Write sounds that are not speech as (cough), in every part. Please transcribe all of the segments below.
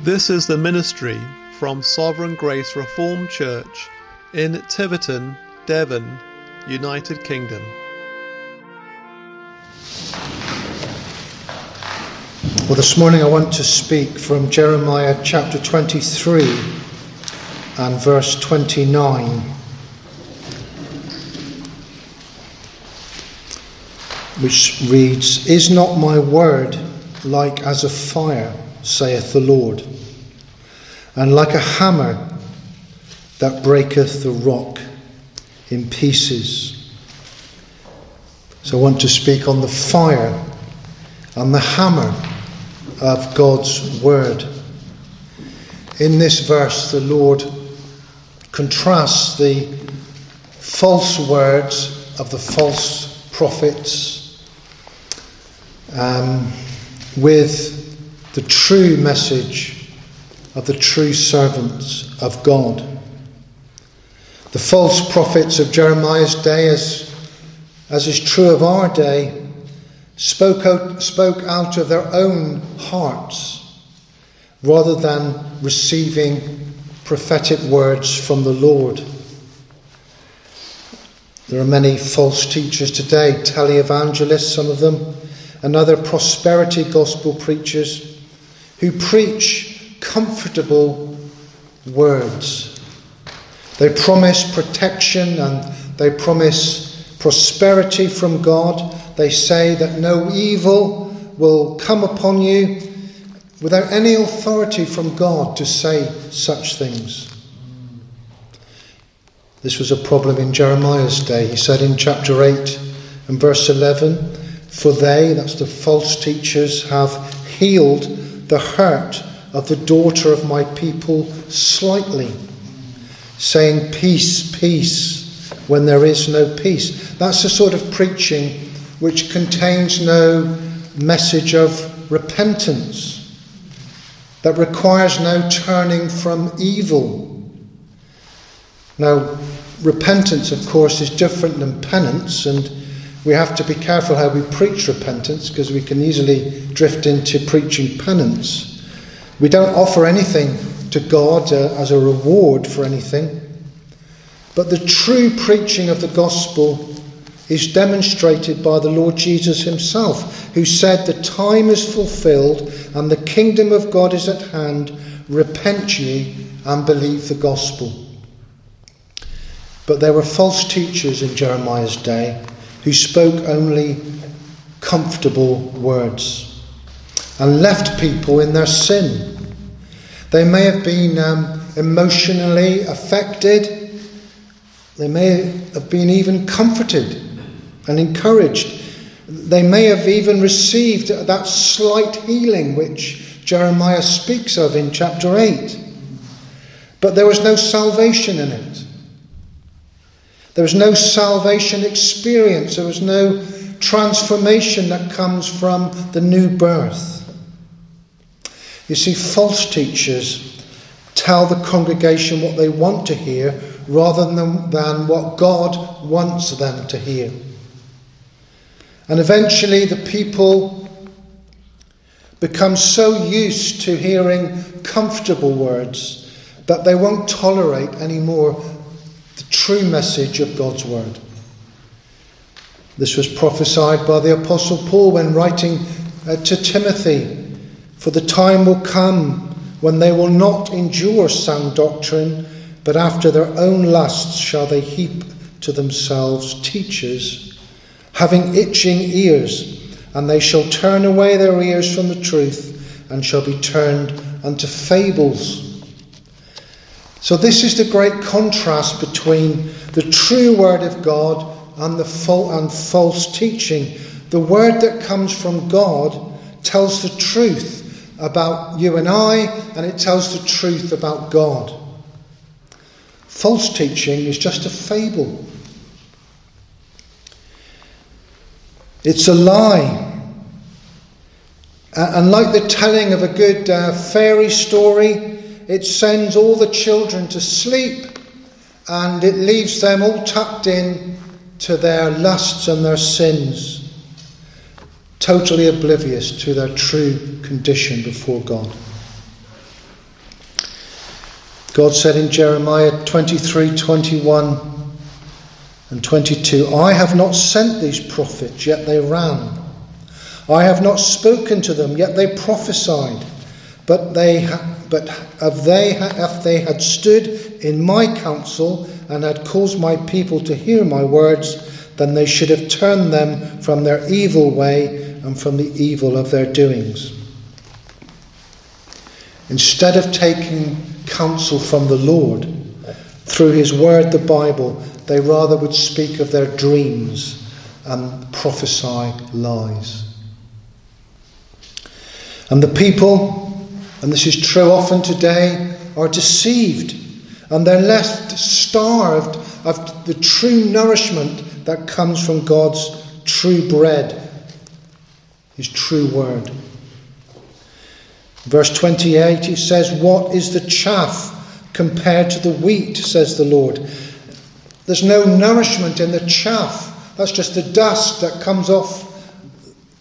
This is the ministry from Sovereign Grace Reformed Church in Tiverton, Devon, United Kingdom. Well, this morning I want to speak from Jeremiah chapter 23 and verse 29. Which reads, Is not my word like as a fire, saith the Lord, and like a hammer that breaketh the rock in pieces? So I want to speak on the fire and the hammer of God's word. In this verse, the Lord contrasts the false words of the false prophets um, with the true message of the true servants of God. The false prophets of Jeremiah's day, as, as is true of our day, spoke out, spoke out of their own hearts rather than receiving prophetic words from the Lord. There are many false teachers today, televangelists, some of them, and other prosperity gospel preachers who preach comfortable words. They promise protection and they promise prosperity from God they say that no evil will come upon you without any authority from God to say such things. This was a problem in Jeremiah's day. He said in chapter 8 and verse 11, For they, that's the false teachers, have healed the hurt of the daughter of my people slightly, saying, Peace, peace, when there is no peace. That's the sort of preaching which contains no message of repentance, that requires no turning from evil. Now, repentance, of course, is different than penance, and we have to be careful how we preach repentance because we can easily drift into preaching penance. We don't offer anything to God uh, as a reward for anything, but the true preaching of the gospel is demonstrated by the Lord Jesus himself, who said, The time is fulfilled and the kingdom of God is at hand. Repent ye and believe the gospel. But there were false teachers in Jeremiah's day who spoke only comfortable words and left people in their sin. They may have been um, emotionally affected, they may have been even comforted and encouraged. They may have even received that slight healing which Jeremiah speaks of in chapter 8. But there was no salvation in it. There was no salvation experience. There was no transformation that comes from the new birth. You see, false teachers tell the congregation what they want to hear rather than, than what God wants them to hear. And eventually, the people become so used to hearing comfortable words that they won't tolerate anymore the true message of God's word. This was prophesied by the Apostle Paul when writing uh, to Timothy For the time will come when they will not endure sound doctrine, but after their own lusts shall they heap to themselves teachers having itching ears, and they shall turn away their ears from the truth, and shall be turned unto fables. So, this is the great contrast between the true word of God and the full and false teaching. The word that comes from God tells the truth about you and I, and it tells the truth about God. False teaching is just a fable. It's a lie. Uh, and like the telling of a good uh, fairy story, it sends all the children to sleep and it leaves them all tucked in to their lusts and their sins, totally oblivious to their true condition before God. God said in Jeremiah 23 21 and 22, I have not sent these prophets, yet they ran. I have not spoken to them, yet they prophesied. But they, but if they, if they had stood in my counsel and had caused my people to hear my words, then they should have turned them from their evil way and from the evil of their doings. Instead of taking counsel from the Lord through His Word, the Bible, they rather would speak of their dreams and prophesy lies. And the people, and this is true often today, are deceived and they're left starved of the true nourishment that comes from God's true bread, His true word. Verse 28, he says, What is the chaff compared to the wheat, says the Lord? There's no nourishment in the chaff. That's just the dust that comes off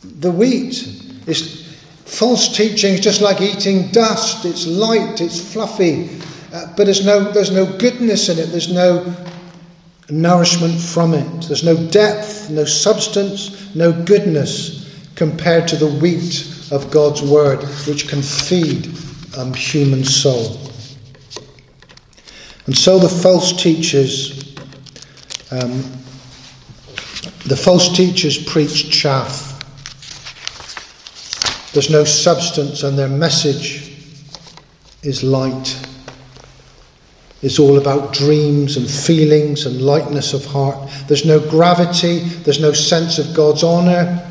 the wheat. It's false teaching is just like eating dust. It's light, it's fluffy, uh, but there's no, there's no goodness in it. There's no nourishment from it. There's no depth, no substance, no goodness compared to the wheat of God's word, which can feed um, human soul. And so the false teachers, um, the false teachers preach chaff. There's no substance, and their message is light. It's all about dreams and feelings and lightness of heart. There's no gravity, there's no sense of God's honour.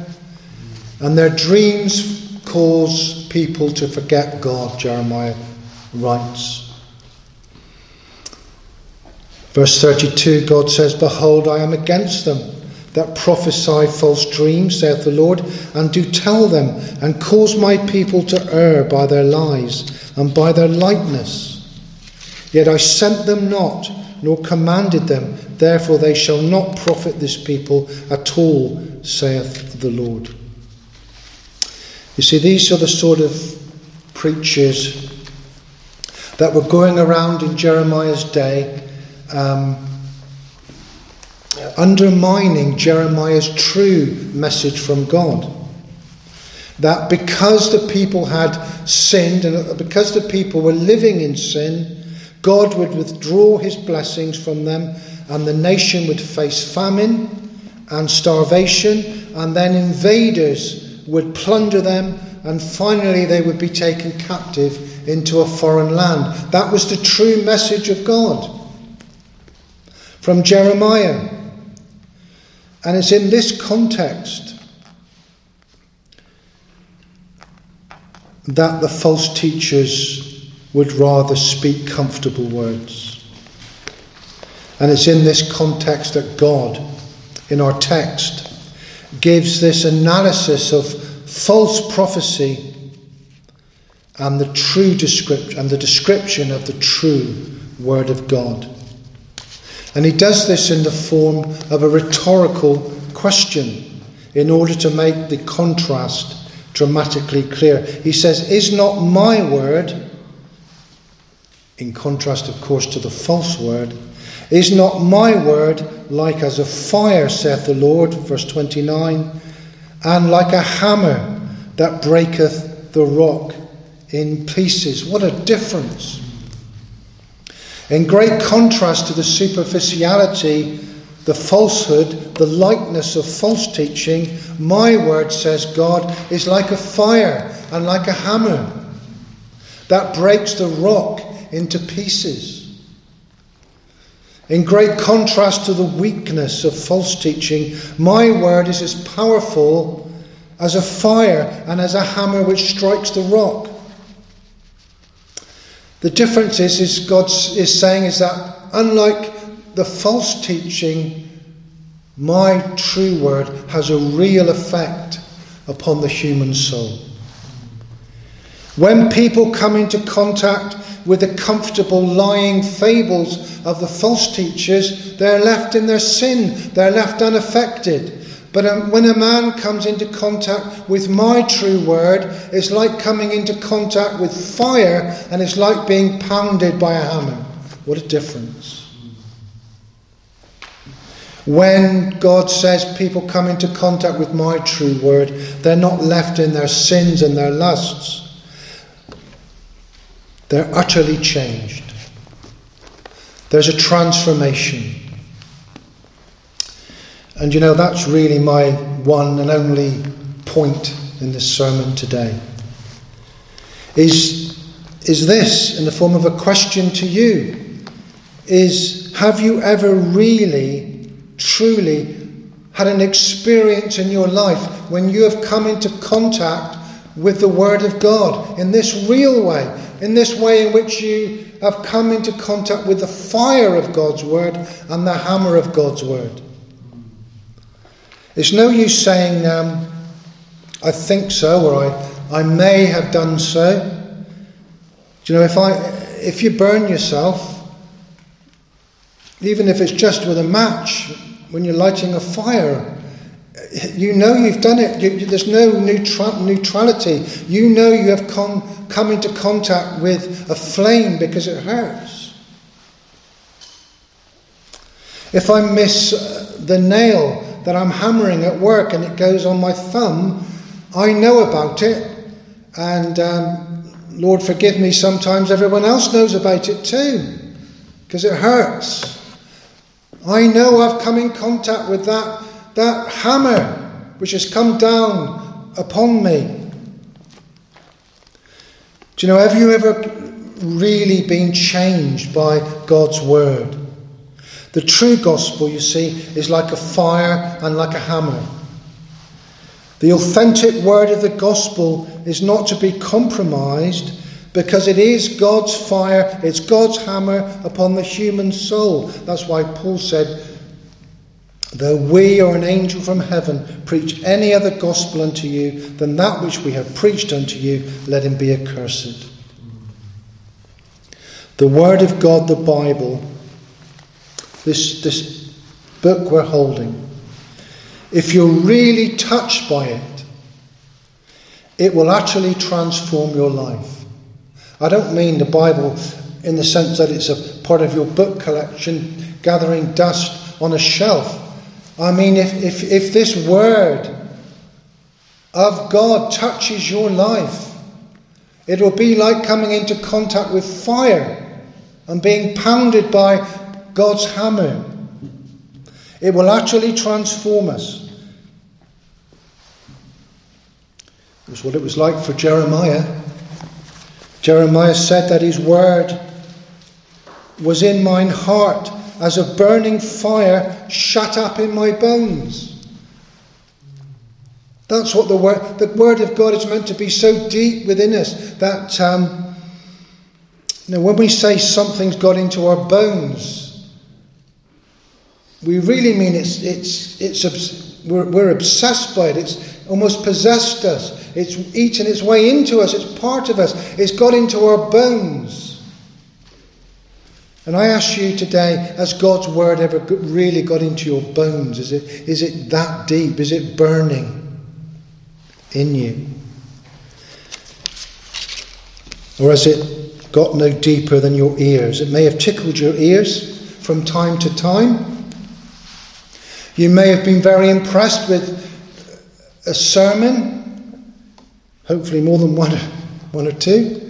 And their dreams cause people to forget God, Jeremiah writes. Verse 32 God says, Behold, I am against them that prophesy false dreams, saith the Lord, and do tell them, and cause my people to err by their lies and by their lightness. Yet I sent them not, nor commanded them, therefore they shall not profit this people at all, saith the Lord. You see, these are the sort of preachers that were going around in Jeremiah's day, um, undermining Jeremiah's true message from God. That because the people had sinned and because the people were living in sin, God would withdraw his blessings from them and the nation would face famine and starvation, and then invaders would plunder them, and finally they would be taken captive into a foreign land. That was the true message of God from Jeremiah. And it's in this context that the false teachers would rather speak comfortable words. And it's in this context that God, in our text, gives this analysis of false prophecy and the true description and the description of the true word of God. And he does this in the form of a rhetorical question in order to make the contrast dramatically clear. He says, Is not my word, in contrast, of course, to the false word, is not my word like as a fire, saith the Lord, verse 29, and like a hammer that breaketh the rock in pieces? What a difference! In great contrast to the superficiality, the falsehood, the likeness of false teaching, my word, says God, is like a fire and like a hammer that breaks the rock into pieces. In great contrast to the weakness of false teaching, my word is as powerful as a fire and as a hammer which strikes the rock. The difference is, is God is saying is that unlike the false teaching, my true word has a real effect upon the human soul. When people come into contact with the comfortable lying fables of the false teachers, they're left in their sin, they're left unaffected. But um, when a man comes into contact with my true word, it's like coming into contact with fire and it's like being pounded by a hammer. What a difference. When God says people come into contact with my true word, they're not left in their sins and their lusts. They're utterly changed. There's a transformation. And you know, that's really my one and only point in this sermon today. Is, is this, in the form of a question to you, is have you ever really, truly had an experience in your life when you have come into contact with the Word of God in this real way, in this way in which you have come into contact with the fire of God's Word and the hammer of God's Word? It's no use saying, um, I think so, or I, I may have done so. Do you know, if, I, if you burn yourself, even if it's just with a match, when you're lighting a fire, you know you've done it. You, there's no neutral, neutrality. You know you have come, come into contact with a flame because it hurts. If I miss uh, the nail that I'm hammering at work and it goes on my thumb, I know about it. And um, Lord, forgive me, sometimes everyone else knows about it too, because it hurts. I know I've come in contact with that, that hammer which has come down upon me. Do you know, have you ever really been changed by God's word? The true gospel, you see, is like a fire and like a hammer. The authentic word of the gospel is not to be compromised because it is God's fire, it's God's hammer upon the human soul. That's why Paul said, Though we or an angel from heaven preach any other gospel unto you than that which we have preached unto you, let him be accursed. The Word of God, the Bible, this, this book we're holding, if you're really touched by it, it will actually transform your life. I don't mean the Bible in the sense that it's a part of your book collection, gathering dust on a shelf. I mean, if, if, if this word of God touches your life, it will be like coming into contact with fire and being pounded by God's hammer. It will actually transform us. It was what it was like for Jeremiah. Jeremiah said that his word was in mine heart as a burning fire shut up in my bones. That's what the word, the word of God is meant to be so deep within us that um, you know, when we say something's got into our bones, we really mean it's, it's, it's, we're, we're obsessed by it. It's almost possessed us. It's eaten its way into us. It's part of us. It's got into our bones. And I ask you today, has God's word ever really got into your bones? Is it, is it that deep? Is it burning in you? Or has it got no deeper than your ears? It may have tickled your ears from time to time. You may have been very impressed with a sermon, hopefully more than one, one or two.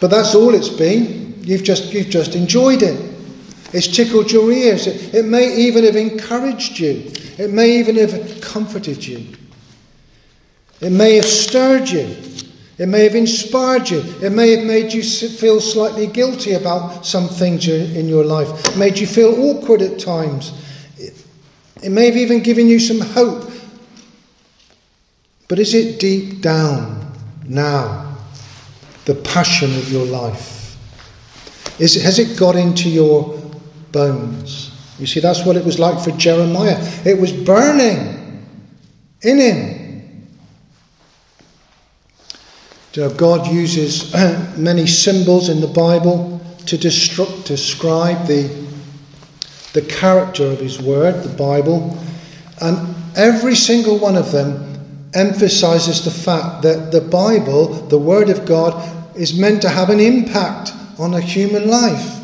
But that's all it's been. You've just, you've just enjoyed it. It's tickled your ears. It, it may even have encouraged you. It may even have comforted you. It may have stirred you. It may have inspired you. It may have made you feel slightly guilty about some things in your life. Made you feel awkward at times. It may have even given you some hope. But is it deep down now the passion of your life? Is has it got into your bones? You see, that's what it was like for Jeremiah. It was burning in him. God uses (clears throat) many symbols in the Bible to describe the the character of His Word, the Bible. And every single one of them emphasizes the fact that the Bible, the Word of God, is meant to have an impact on a human life.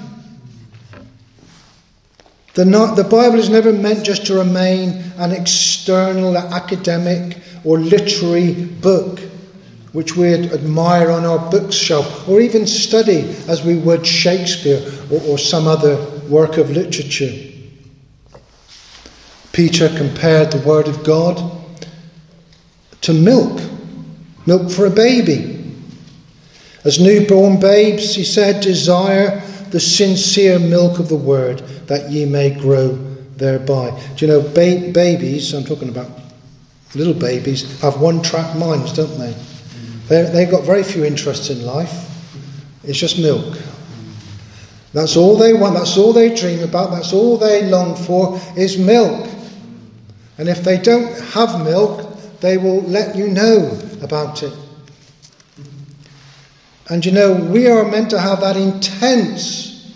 The, not, the Bible is never meant just to remain an external, academic, or literary book which we admire on our bookshelf or even study as we would Shakespeare or, or some other work of literature. Peter compared the Word of God to milk, milk for a baby. As newborn babes, he said, desire the sincere milk of the Word that ye may grow thereby. Do you know, ba- babies, I'm talking about little babies, have one track minds, don't they? They've got very few interests in life. It's just milk. That's all they want, that's all they dream about, that's all they long for is milk. And if they don't have milk, they will let you know about it. And you know, we are meant to have that intense,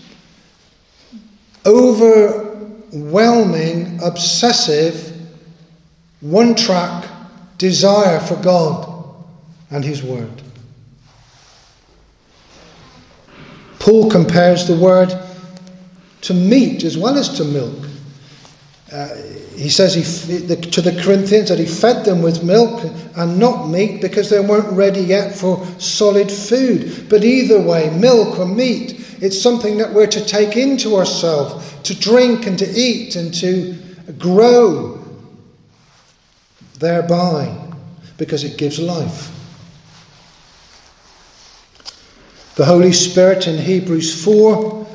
overwhelming, obsessive, one track desire for God and His Word. Paul compares the Word to meat as well as to milk. Uh, he says he, the, to the Corinthians that he fed them with milk and not meat because they weren't ready yet for solid food. But either way, milk or meat, it's something that we're to take into ourselves, to drink and to eat and to grow thereby because it gives life. The Holy Spirit in Hebrews 4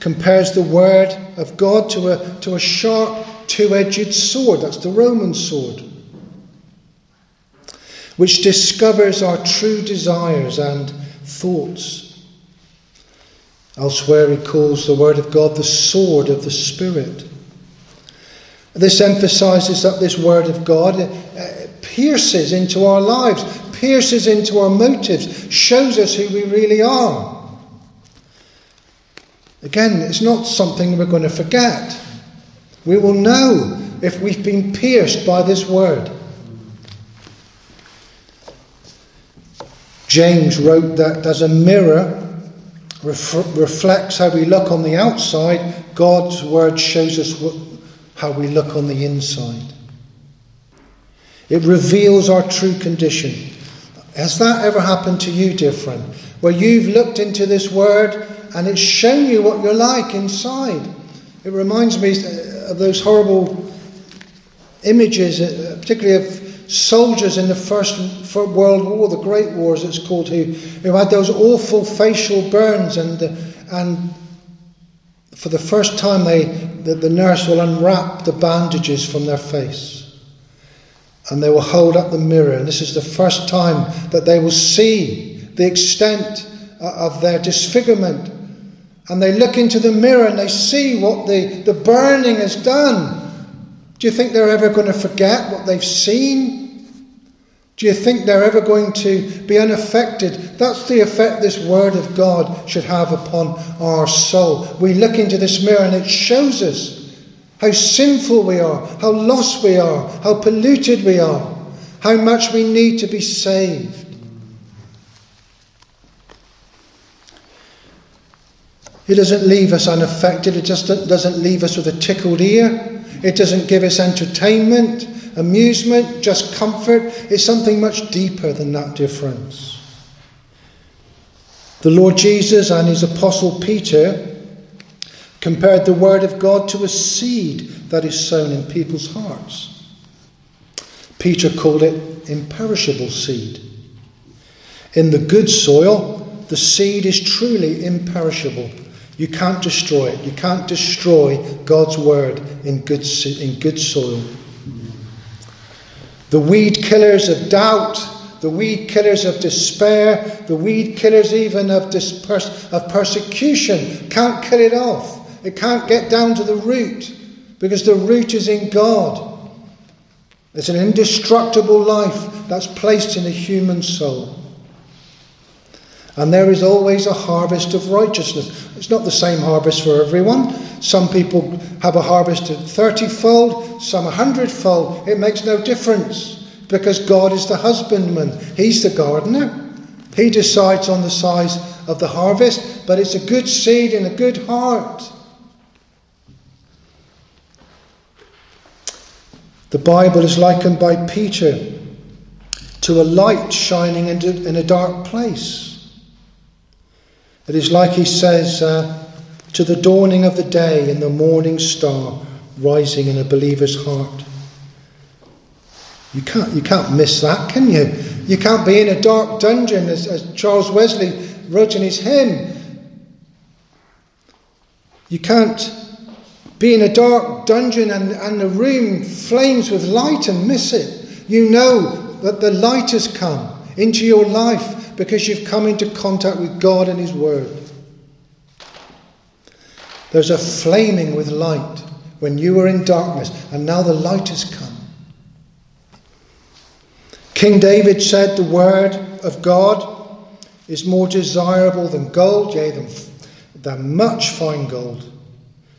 compares the Word of God to a, to a sharp two edged sword. That's the Roman sword. Which discovers our true desires and thoughts. Elsewhere, he calls the Word of God the sword of the Spirit. This emphasizes that this Word of God uh, pierces into our lives, pierces into our motives, shows us who we really are. Again, it's not something we're going to forget. We will know if we've been pierced by this word. James wrote that as a mirror ref- reflects how we look on the outside, God's word shows us how we look on the inside. It reveals our true condition. Has that ever happened to you, dear friend? Where you've looked into this word and it's shown you what you're like inside? It reminds me uh, of those horrible images, uh, particularly of soldiers in the First World War, the Great Wars it's called, who, who had those awful facial burns and, uh, and for the first time they, the, the nurse will unwrap the bandages from their face and they will hold up the mirror. And this is the first time that they will see the extent uh, of their disfigurement. And they look into the mirror and they see what the, the burning has done. Do you think they're ever going to forget what they've seen? Do you think they're ever going to be unaffected? That's the effect this Word of God should have upon our soul. We look into this mirror and it shows us how sinful we are, how lost we are, how polluted we are, how much we need to be saved. It doesn't leave us unaffected, it just doesn't leave us with a tickled ear, it doesn't give us entertainment, amusement, just comfort. It's something much deeper than that difference. The Lord Jesus and his apostle Peter compared the Word of God to a seed that is sown in people's hearts. Peter called it imperishable seed. In the good soil, the seed is truly imperishable. You can't destroy it. You can't destroy God's word in good, in good soil. The weed killers of doubt, the weed killers of despair, the weed killers even of, of persecution can't kill it off. It can't get down to the root because the root is in God. It's an indestructible life that's placed in a human soul. And there is always a harvest of righteousness. It's not the same harvest for everyone. Some people have a harvest of 30 fold, some a hundredfold. It makes no difference because God is the husbandman, He's the gardener. He decides on the size of the harvest, but it's a good seed in a good heart. The Bible is likened by Peter to a light shining in a dark place. It is like he says, uh, to the dawning of the day and the morning star rising in a believer's heart. You can't, you can't miss that, can you? You can't be in a dark dungeon, as, as Charles Wesley wrote in his hymn. You can't be in a dark dungeon and, and the room flames with light and miss it. You know that the light has come into your life because you've come into contact with God and His Word. There's a flaming with light when you were in darkness, and now the light has come. King David said, The Word of God is more desirable than gold, yea, than, than much fine gold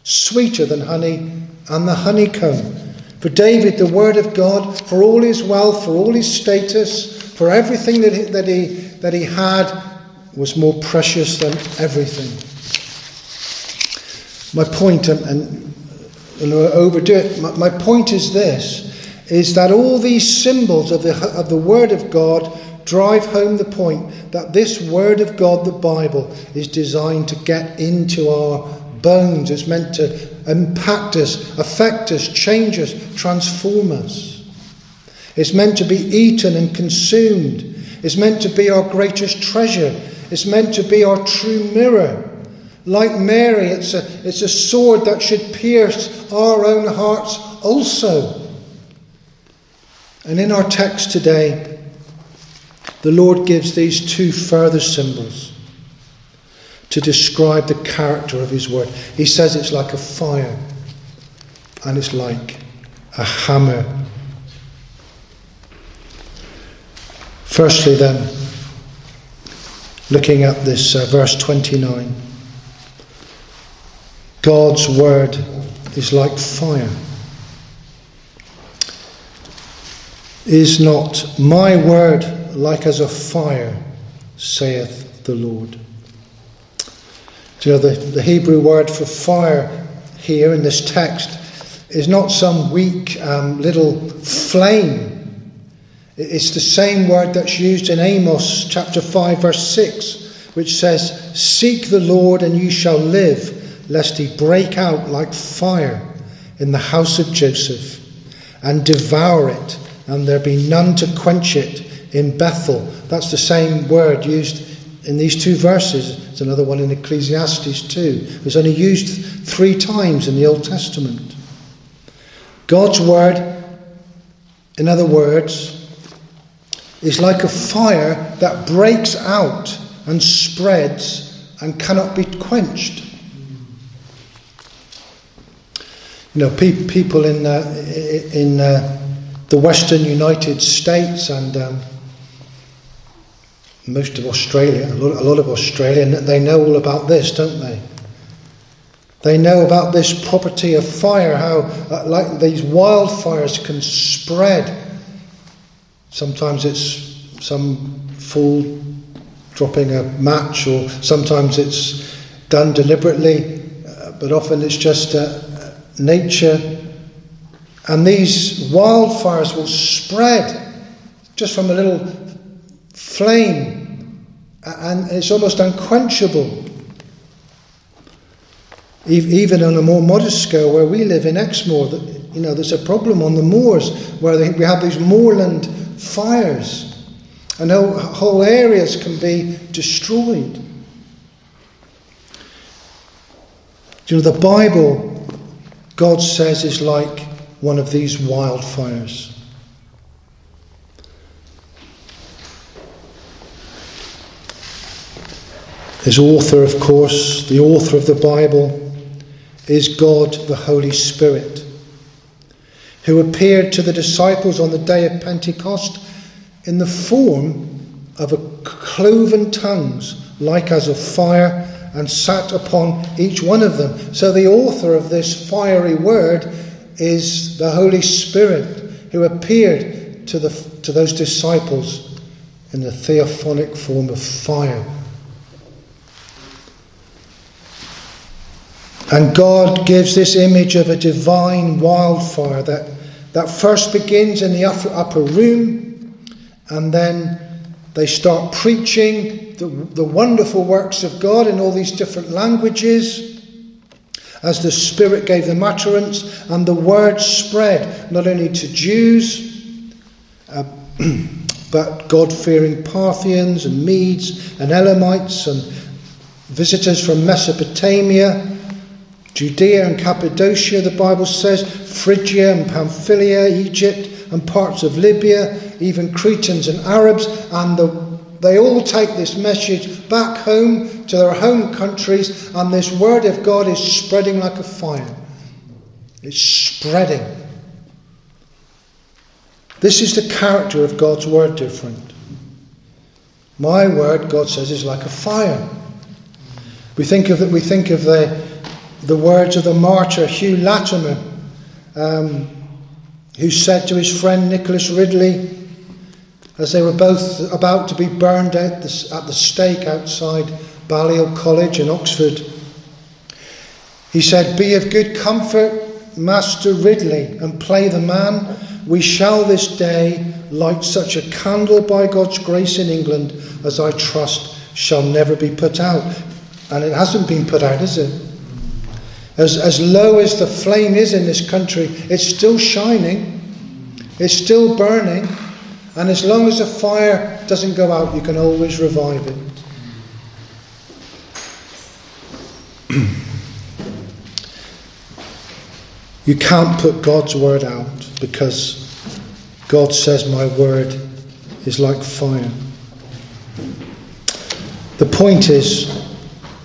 sweeter than honey and the honeycomb. For David, the word of God, for all his wealth, for all his status, for everything that he, that he, that he had, was more precious than everything. My point, and, and, and overdo it, my, my point is this is that all these symbols of the, of the Word of God drive home the point that this Word of God, the Bible, is designed to get into our bones. It's meant to impact us, affect us, change us, transform us. It's meant to be eaten and consumed. It's meant to be our greatest treasure. It's meant to be our true mirror. Like Mary, it's a, it's a sword that should pierce our own hearts also. And in our text today, the Lord gives these two further symbols to describe the character of his word. He says it's like a fire and it's like a hammer. Firstly, then, looking at this uh, verse 29, God's word is like fire. Is not my word like as a fire, saith the Lord? You know, the, the Hebrew word for fire here in this text is not some weak um, little flame. It's the same word that's used in Amos chapter 5, verse 6, which says, Seek the Lord and you shall live, lest he break out like fire in the house of Joseph and devour it, and there be none to quench it in Bethel. That's the same word used in these two verses. There's another one in Ecclesiastes too. It's only used three times in the Old Testament. God's word, in other words, is like a fire that breaks out and spreads and cannot be quenched. You know, pe- people in, uh, in uh, the Western United States and um, most of Australia, a lot, a lot of Australia, they know all about this, don't they? They know about this property of fire, how uh, like these wildfires can spread. Sometimes it's some fool dropping a match, or sometimes it's done deliberately, uh, but often it's just uh, nature. And these wildfires will spread just from a little flame, and it's almost unquenchable. Even on a more modest scale, where we live in Exmoor, you know, there's a problem on the moors where we have these moorland fires, and whole, whole areas can be destroyed. You know, the Bible, God says, is like one of these wildfires. His author, of course, the author of the Bible, is God the Holy Spirit, who appeared to the disciples on the day of Pentecost in the form of a cloven tongues like as of fire, and sat upon each one of them. So the author of this fiery word is the Holy Spirit who appeared to, the, to those disciples in the theophanic form of fire. And God gives this image of a divine wildfire that, that first begins in the upper, upper room and then they start preaching the, the wonderful works of God in all these different languages as the Spirit gave them utterance, and the word spread not only to Jews, uh, (clears throat) but God fearing Parthians and Medes and Elamites and visitors from Mesopotamia Judea and Cappadocia, the Bible says, Phrygia and Pamphylia, Egypt and parts of Libya, even Cretans and Arabs, and the, they all take this message back home to their home countries, and this word of God is spreading like a fire. It's spreading. This is the character of God's word different. My word, God says, is like a fire. We think of, we think of the, the words of the martyr Hugh Latimer, um, who said to his friend Nicholas Ridley, as they were both about to be burned at the, at the stake outside Balliol College in Oxford, he said, Be of good comfort, Master Ridley, and play the man. We shall this day light such a candle by God's grace in England as I trust shall never be put out. And it hasn't been put out, is it? As, as low as the flame is in this country, it's still shining, it's still burning, and as long as the fire doesn't go out, you can always revive it. (clears throat) you can't put God's word out because God says, My word is like fire. The point is,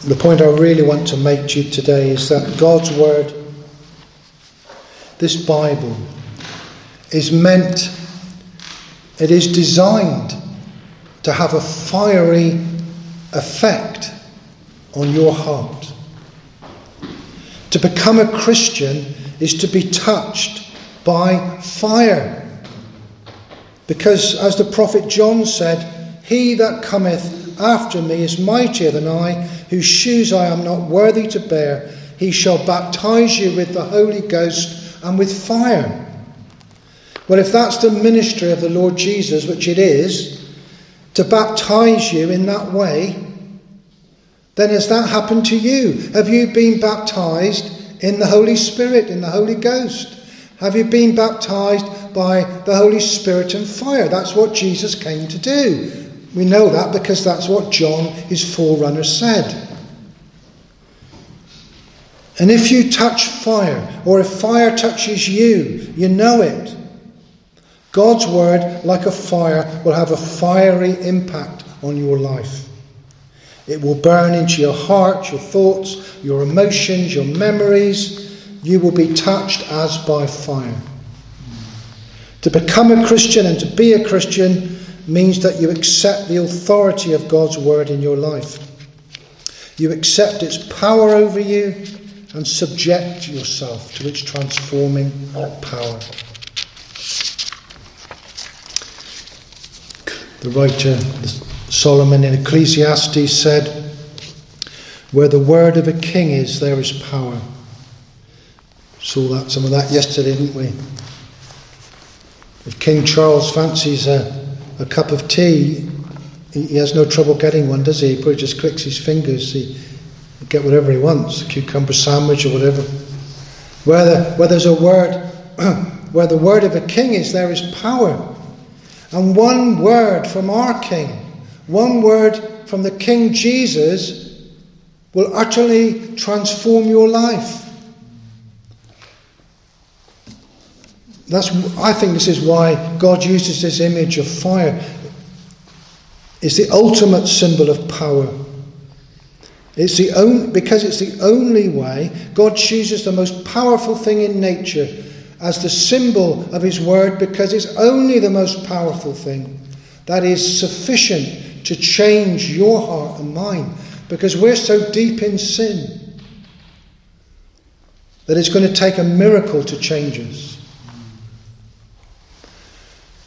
the point I really want to make to you today is that God's Word, this Bible, is meant, it is designed to have a fiery effect on your heart. To become a Christian is to be touched by fire. Because, as the prophet John said, He that cometh after me is mightier than I whose shoes I am not worthy to bear, he shall baptize you with the Holy Ghost and with fire. Well, if that's the ministry of the Lord Jesus, which it is, to baptize you in that way, then has that happened to you? Have you been baptized in the Holy Spirit, in the Holy Ghost? Have you been baptized by the Holy Spirit and fire? That's what Jesus came to do. We know that because that's what John, his forerunner, said. And if you touch fire, or if fire touches you, you know it. God's word, like a fire, will have a fiery impact on your life. It will burn into your heart, your thoughts, your emotions, your memories. You will be touched as by fire. To become a Christian and to be a Christian means that you accept the authority of God's word in your life. You accept its power over you and subject yourself to its transforming power. The writer Solomon in Ecclesiastes said, Where the word of a king is, there is power. Saw that some of that yesterday, didn't we? If King Charles fancies a a cup of tea, he has no trouble getting one, does he? He probably just clicks his fingers. He get whatever he wants, a cucumber sandwich or whatever. Where, the, where there's a word, (clears throat) where the word of a king is, there is power. And one word from our king, one word from the King Jesus, will utterly transform your life. That's, I think this is why God uses this image of fire. It's the ultimate symbol of power. It's the only, because it's the only way God chooses the most powerful thing in nature as the symbol of His Word because it's only the most powerful thing that is sufficient to change your heart and mine because we're so deep in sin that it's going to take a miracle to change us.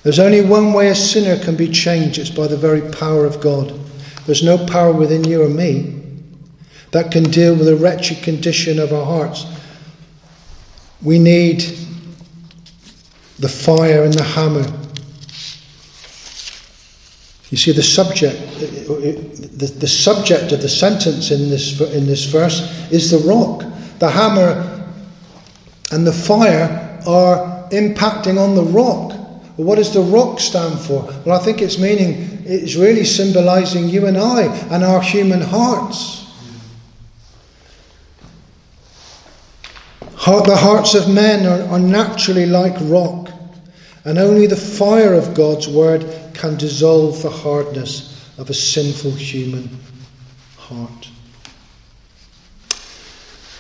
There's only one way a sinner can be changed it's by the very power of God. There's no power within you or me that can deal with the wretched condition of our hearts. We need the fire and the hammer. You see, the subject, the, the subject of the sentence in this, in this verse is the rock. The hammer and the fire are impacting on the rock. Well, what does the rock stand for? Well, I think it's meaning, it's really symbolizing you and I and our human hearts. The hearts of men are, are naturally like rock, and only the fire of God's word can dissolve the hardness of a sinful human heart.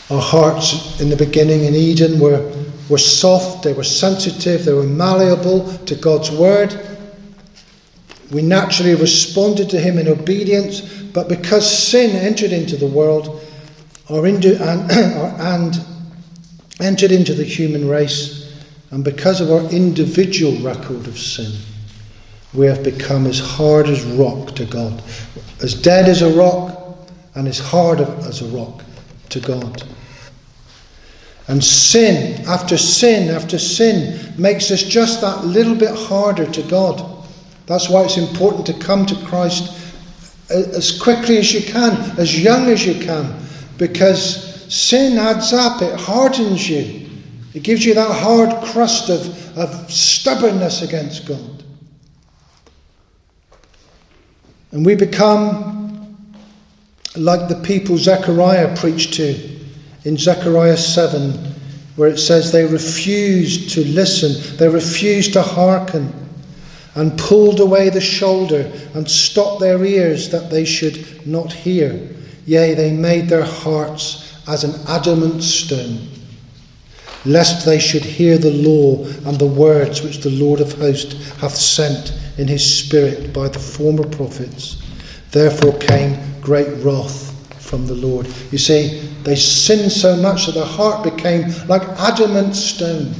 Our hearts in the beginning in Eden were, were soft, they were sensitive, they were malleable to God's word. We naturally responded to Him in obedience, but because sin entered into the world, our (coughs) and, and entered into the human race, and because of our individual record of sin, we have become as hard as rock to God, as dead as a rock, and as hard as a rock to God. And sin after sin after sin makes us just that little bit harder to God. That's why it's important to come to Christ uh, as quickly as you can, as young as you can, because Sin adds up, it hardens you. It gives you that hard crust of, of stubbornness against God. And we become like the people Zechariah preached to in Zechariah 7, where it says they refused to listen, they refused to hearken, and pulled away the shoulder and stopped their ears that they should not hear. Yea, they made their hearts as an adamant stone, lest they should hear the law and the words which the Lord of hosts hath sent in his Spirit by the former prophets. Therefore came great wrath from the Lord. You see, they sinned so much that their heart became like adamant stone.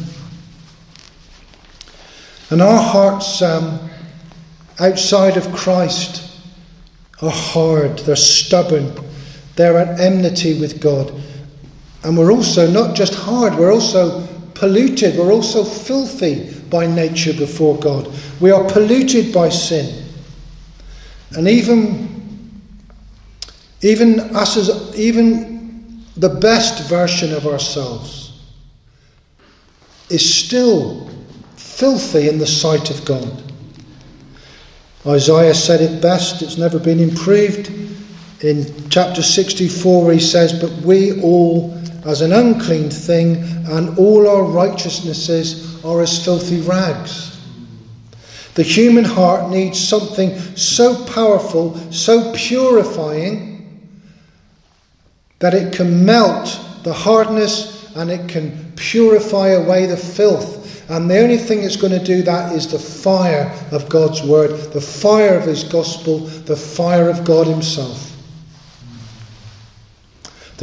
And our hearts um, outside of Christ are hard, they're stubborn, they're at enmity with God. And we're also not just hard, we're also polluted, we're also filthy by nature before God. We are polluted by sin. And even, even us as even the best version of ourselves is still filthy in the sight of God. Isaiah said it best, it's never been improved in chapter 64 he says, But we all, as an unclean thing, and all our righteousnesses are as filthy rags. The human heart needs something so powerful, so purifying, that it can melt the hardness and it can purify away the filth. And the only thing that's going to do that is the fire of God's word, the fire of his gospel, the fire of God himself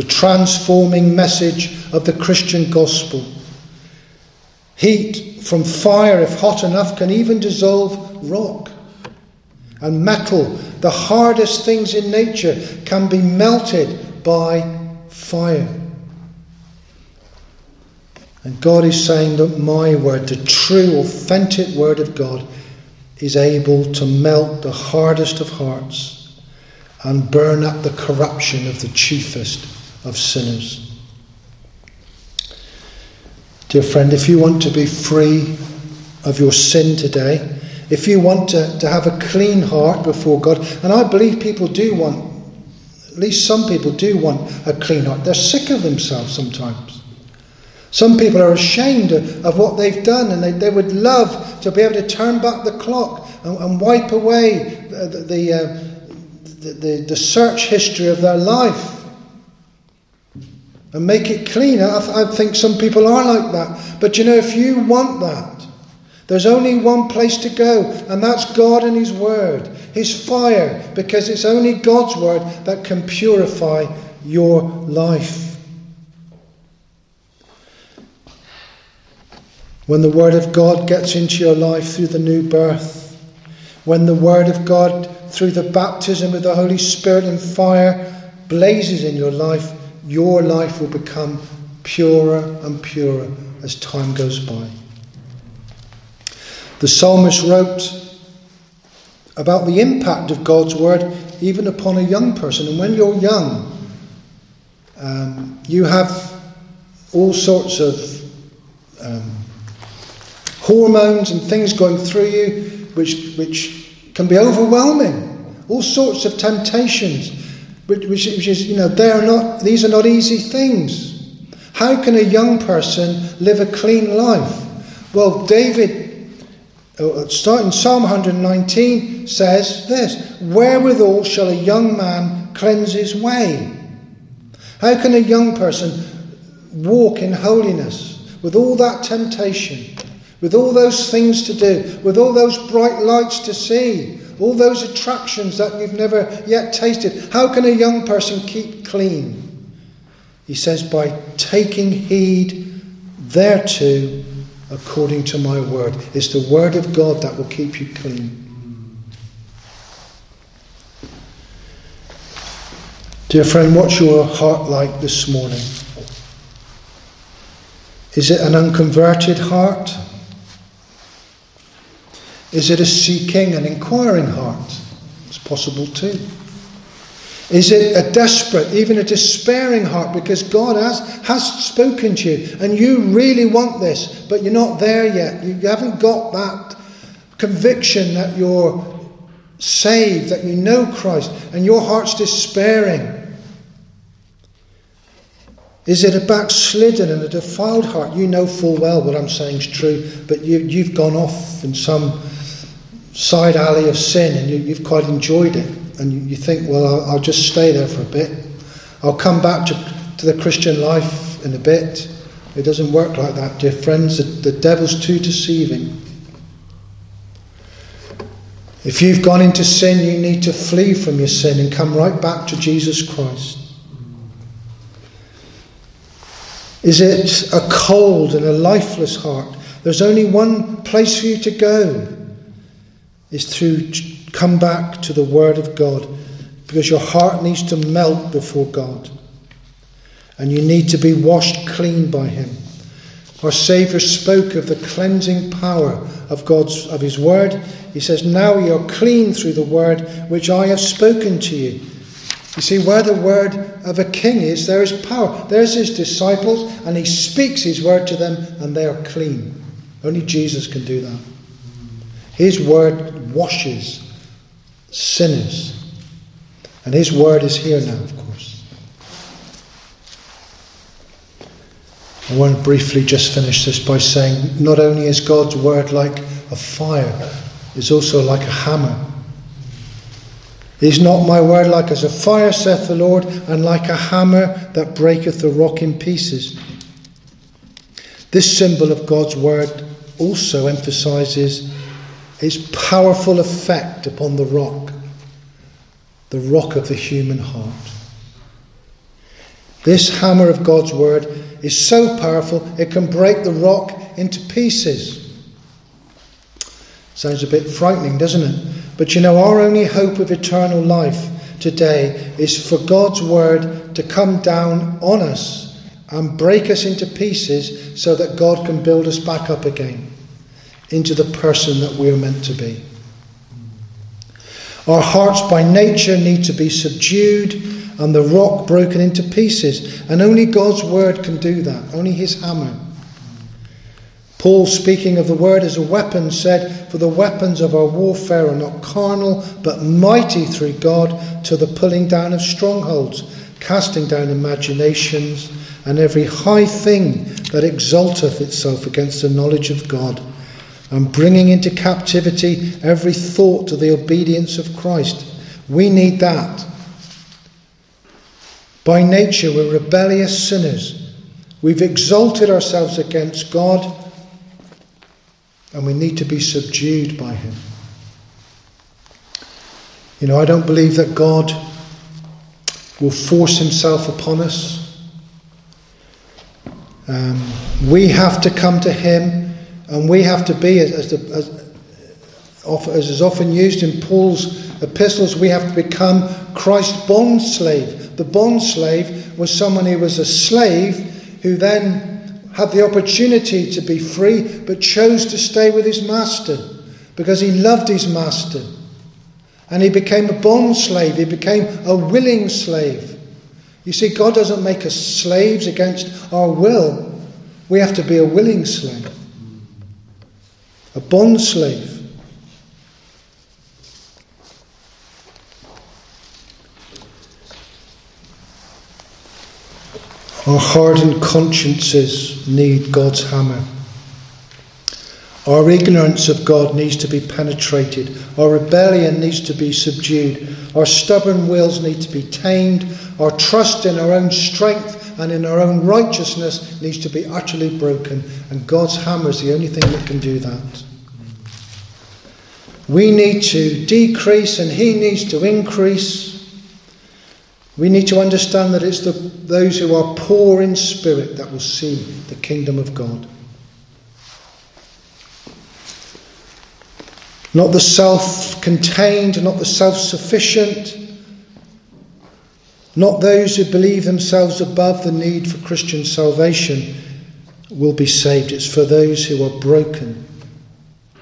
the transforming message of the Christian gospel. Heat from fire, if hot enough, can even dissolve rock. And metal, the hardest things in nature, can be melted by fire. And God is saying that my word, the true, authentic word of God, is able to melt the hardest of hearts and burn up the corruption of the chiefest of sinners. Dear friend, if you want to be free of your sin today, if you want to, to have a clean heart before God, and I believe people do want, at least some people do want a clean heart. They're sick of themselves sometimes. Some people are ashamed of, of what they've done and they, they would love to be able to turn back the clock and, and wipe away the, the, uh, the, the, the search history of their life and make it clean. I, th- I think some people are like that. But you know, if you want that, There's only one place to go, and that's God and His Word, His fire, because it's only God's Word that can purify your life. When the Word of God gets into your life through the new birth, when the Word of God through the baptism with the Holy Spirit and fire blazes in your life, your life will become purer and purer as time goes by. The psalmist wrote about the impact of God's word even upon a young person. And when you're young, um, you have all sorts of um, hormones and things going through you which, which can be overwhelming. All sorts of temptations, which, which, which is, you know, they are not, these are not easy things. How can a young person live a clean life? Well, David, Uh, starting Psalm 119, says this Wherewithal shall a young man cleanse his way? How can a young person walk in holiness with all that temptation, with all those things to do, with all those bright lights to see, all those attractions that you've never yet tasted? How can a young person keep clean? He says, by taking heed thereto according to my word. It's the word of God that will keep you clean. Dear friend, what's your heart like this morning? Is it an unconverted heart? Is it a seeking and inquiring heart? It's possible too. Is it a desperate, even a despairing heart because God has, has spoken to you and you really want this, but you're not there yet? You haven't got that conviction that you're saved, that you know Christ, and your heart's despairing. Is it a backslidden and a defiled heart? You know full well what I'm saying is true, but you, you've gone off in some side alley of sin and you, you've quite enjoyed it and you, think, well, I'll, I'll, just stay there for a bit. I'll come back to, to the Christian life in a bit. It doesn't work like that, dear friends. The, the devil's too deceiving. If you've gone into sin, you need to flee from your sin and come right back to Jesus Christ. Is it a cold and a lifeless heart? There's only one place for you to go. Is through Come back to the Word of God because your heart needs to melt before God and you need to be washed clean by Him. Our Saviour spoke of the cleansing power of God's of His Word. He says, Now you are clean through the Word which I have spoken to you. You see, where the word of a king is, there is power. There's his disciples, and he speaks his word to them, and they are clean. Only Jesus can do that. His word washes sinners. And his word is here now, of course. I want to briefly just finish this by saying not only is God's word like a fire, it's also like a hammer. Is not my word like as a fire, saith the Lord, and like a hammer that breaketh the rock in pieces? This symbol of God's word also emphasizes its powerful effect upon the rock, the rock of the human heart. This hammer of God's word is so powerful it can break the rock into pieces. Sounds a bit frightening, doesn't it? But you know, our only hope of eternal life today is for God's word to come down on us and break us into pieces so that God can build us back up again into the person that we are meant to be. Our hearts by nature need to be subdued and the rock broken into pieces. And only God's word can do that, only his hammer. Paul, speaking of the word as a weapon, said, For the weapons of our warfare are not carnal, but mighty through God to the pulling down of strongholds, casting down imaginations, and every high thing that exalteth itself against the knowledge of God and bringing into captivity every thought to the obedience of Christ. We need that. By nature, we're rebellious sinners. We've exalted ourselves against God. and we need to be subdued by him. You know, I don't believe that God will force himself upon us. Um, we have to come to him and we have to be, as, the, as, as is often used in Paul's epistles, we have to become Christ's bond slave. The bond slave was someone who was a slave who then had the opportunity to be free but chose to stay with his master because he loved his master. And he became a bond slave, he became a willing slave. You see, God doesn't make us slaves against our will, we have to be a willing slave, a bond slave. Our hardened consciences need God's hammer. Our ignorance of God needs to be penetrated. Our rebellion needs to be subdued. Our stubborn wills need to be tamed. Our trust in our own strength and in our own righteousness needs to be utterly broken. And God's hammer is the only thing that can do that. We need to decrease and He needs to increase. We need to understand that it's the, those who are poor in spirit that will see the kingdom of God. not the self contained, not the self sufficient, not those who believe themselves above the need for Christian salvation will be saved. It's for those who are broken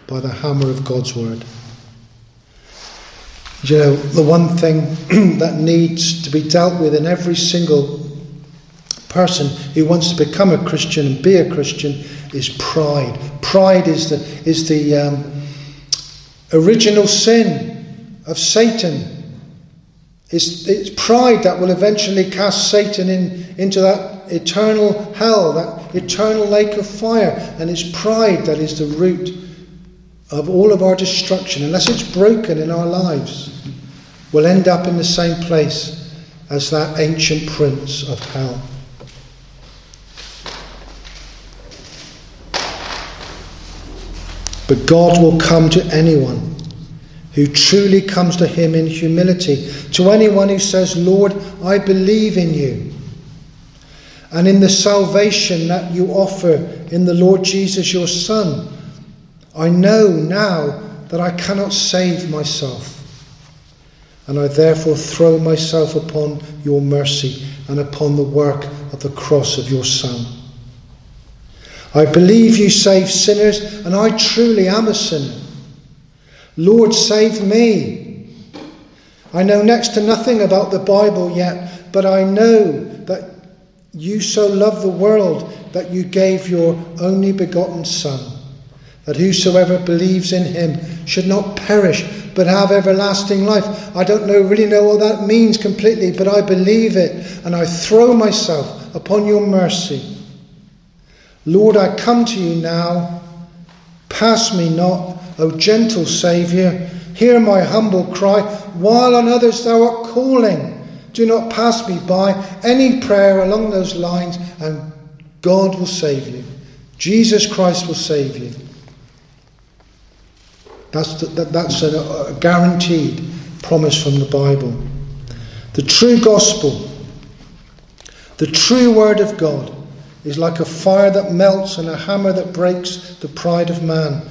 by the hammer of God's word. You know, the one thing (clears throat) that needs to be dealt with in every single person who wants to become a Christian and be a Christian is pride. Pride is the, is the, um, original sin of Satan. It's, it's pride that will eventually cast Satan in, into that eternal hell, that eternal lake of fire. And it's pride that is the root of all of our destruction. Unless it's broken in our lives, we'll end up in the same place as that ancient prince of hell. But God will come to anyone who truly comes to Him in humility, to anyone who says, Lord, I believe in you. And in the salvation that you offer in the Lord Jesus, your Son, I know now that I cannot save myself. And I therefore throw myself upon your mercy and upon the work of the cross of your Son. I believe you save sinners, and I truly am a sinner. Lord, save me. I know next to nothing about the Bible yet, but I know that you so loved the world that you gave your only begotten Son, that whosoever believes in him should not perish but have everlasting life. I don't know, really know what that means completely, but I believe it and I throw myself upon your mercy. Lord, I come to you now. Pass me not, O gentle Saviour. Hear my humble cry, while on others thou art calling. Do not pass me by. Any prayer along those lines, and God will save you. Jesus Christ will save you. That's, the, that, that's a, a guaranteed promise from the Bible. The true gospel, the true word of God, is like a fire that melts and a hammer that breaks the pride of man.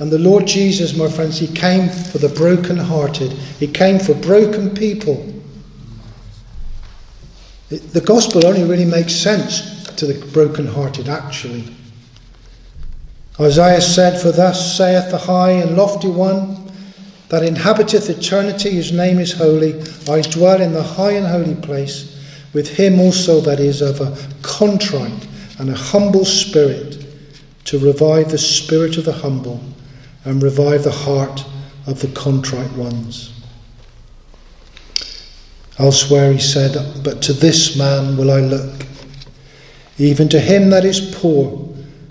And the Lord Jesus, my friends, He came for the broken-hearted. He came for broken people. the gospel only really makes sense to the broken-hearted, actually. Isaiah said, For thus saith the high and lofty one, that inhabiteth eternity, whose name is holy. I dwell in the high and holy place, with him also that is of a contrite and a humble spirit, to revive the spirit of the humble and revive the heart of the contrite ones. Elsewhere he said, But to this man will I look, even to him that is poor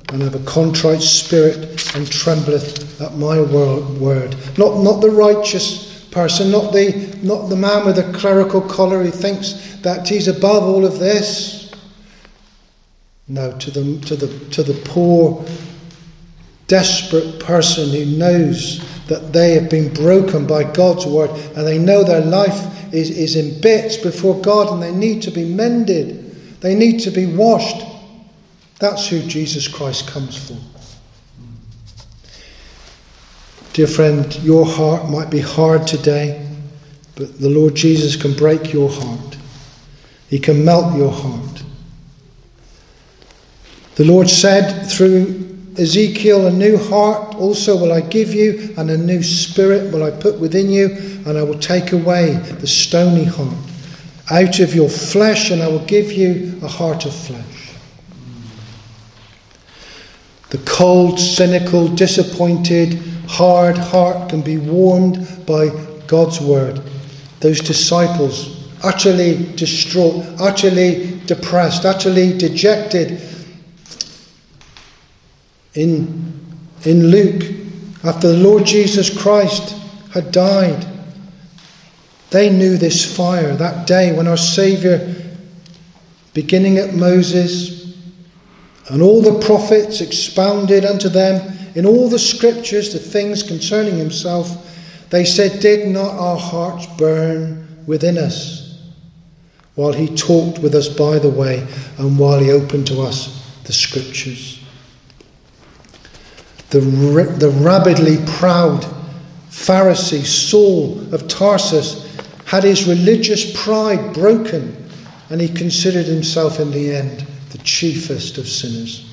and have a contrite spirit and trembleth at my word. Not, not the righteous person, not the, not the man with a clerical collar who thinks that he's above all of this no, to the, to the, to the poor desperate person who knows that they have been broken by God's word and they know their life is, is in bits before God and they need to be mended, they need to be washed. That's who Jesus Christ comes for. Dear friend, your heart might be hard today, but the Lord Jesus can break your heart. He can melt your heart. The Lord said through Ezekiel, a new heart also will I give you, and a new spirit will I put within you, and I will take away the stony heart out of your flesh, and I will give you a heart of flesh. The cold, cynical, disappointed, hard heart can be warmed by God's word. Those disciples, utterly distraught, utterly depressed, utterly dejected, in, in Luke, after the Lord Jesus Christ had died, they knew this fire that day when our Saviour, beginning at Moses, and all the prophets expounded unto them in all the scriptures the things concerning himself, they said, Did not our hearts burn within us while he talked with us by the way and while he opened to us the scriptures? The, the rabidly proud Pharisee Saul of Tarsus had his religious pride broken and he considered himself in the end the chiefest of sinners.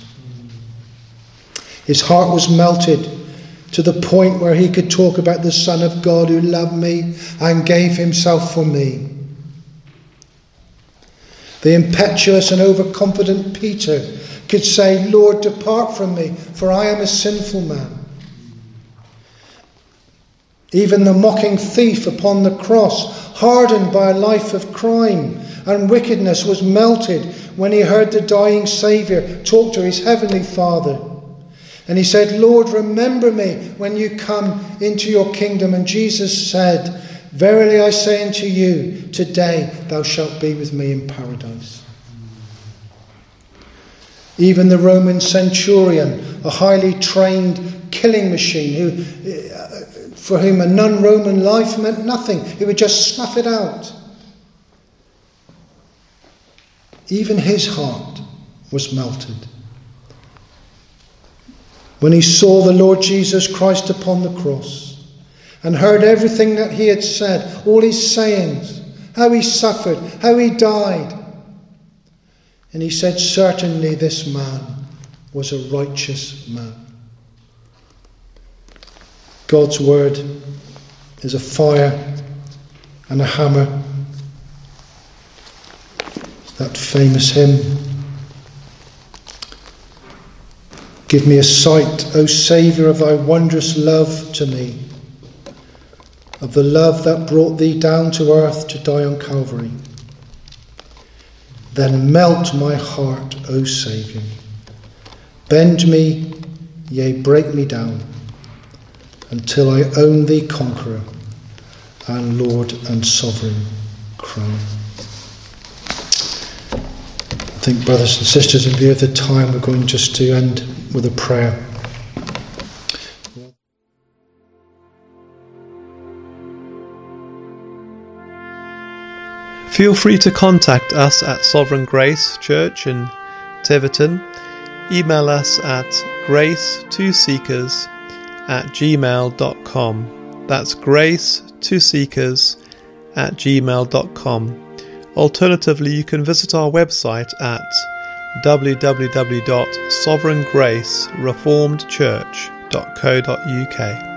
His heart was melted to the point where he could talk about the Son of God who loved me and gave himself for me. The impetuous and overconfident Peter could say, Lord, depart from me, for I am a sinful man. Even the mocking thief upon the cross, hardened by a life of crime and wickedness, was melted when he heard the dying Saviour talk to his heavenly Father. And he said, Lord, remember me when you come into your kingdom. And Jesus said, Verily I say unto you, today thou shalt be with me in paradise. Even the Roman centurion, a highly trained killing machine, who, uh, for whom a non Roman life meant nothing, he would just snuff it out. Even his heart was melted. When he saw the Lord Jesus Christ upon the cross and heard everything that he had said, all his sayings, how he suffered, how he died, and he said, Certainly this man was a righteous man. God's word is a fire and a hammer. That famous hymn. Give me a sight, O Saviour, of thy wondrous love to me, of the love that brought thee down to earth to die on Calvary. Then melt my heart, O Saviour. Bend me, yea, break me down, until I own thee conqueror and Lord and sovereign crown. I think, brothers and sisters, in view of the time, we're going just to end with a prayer. Feel free to contact us at Sovereign Grace Church in Tiverton. Email us at grace2seekers at gmail.com. That's grace2seekers at gmail.com. Alternatively, you can visit our website at www.sovereigngracereformedchurch.co.uk.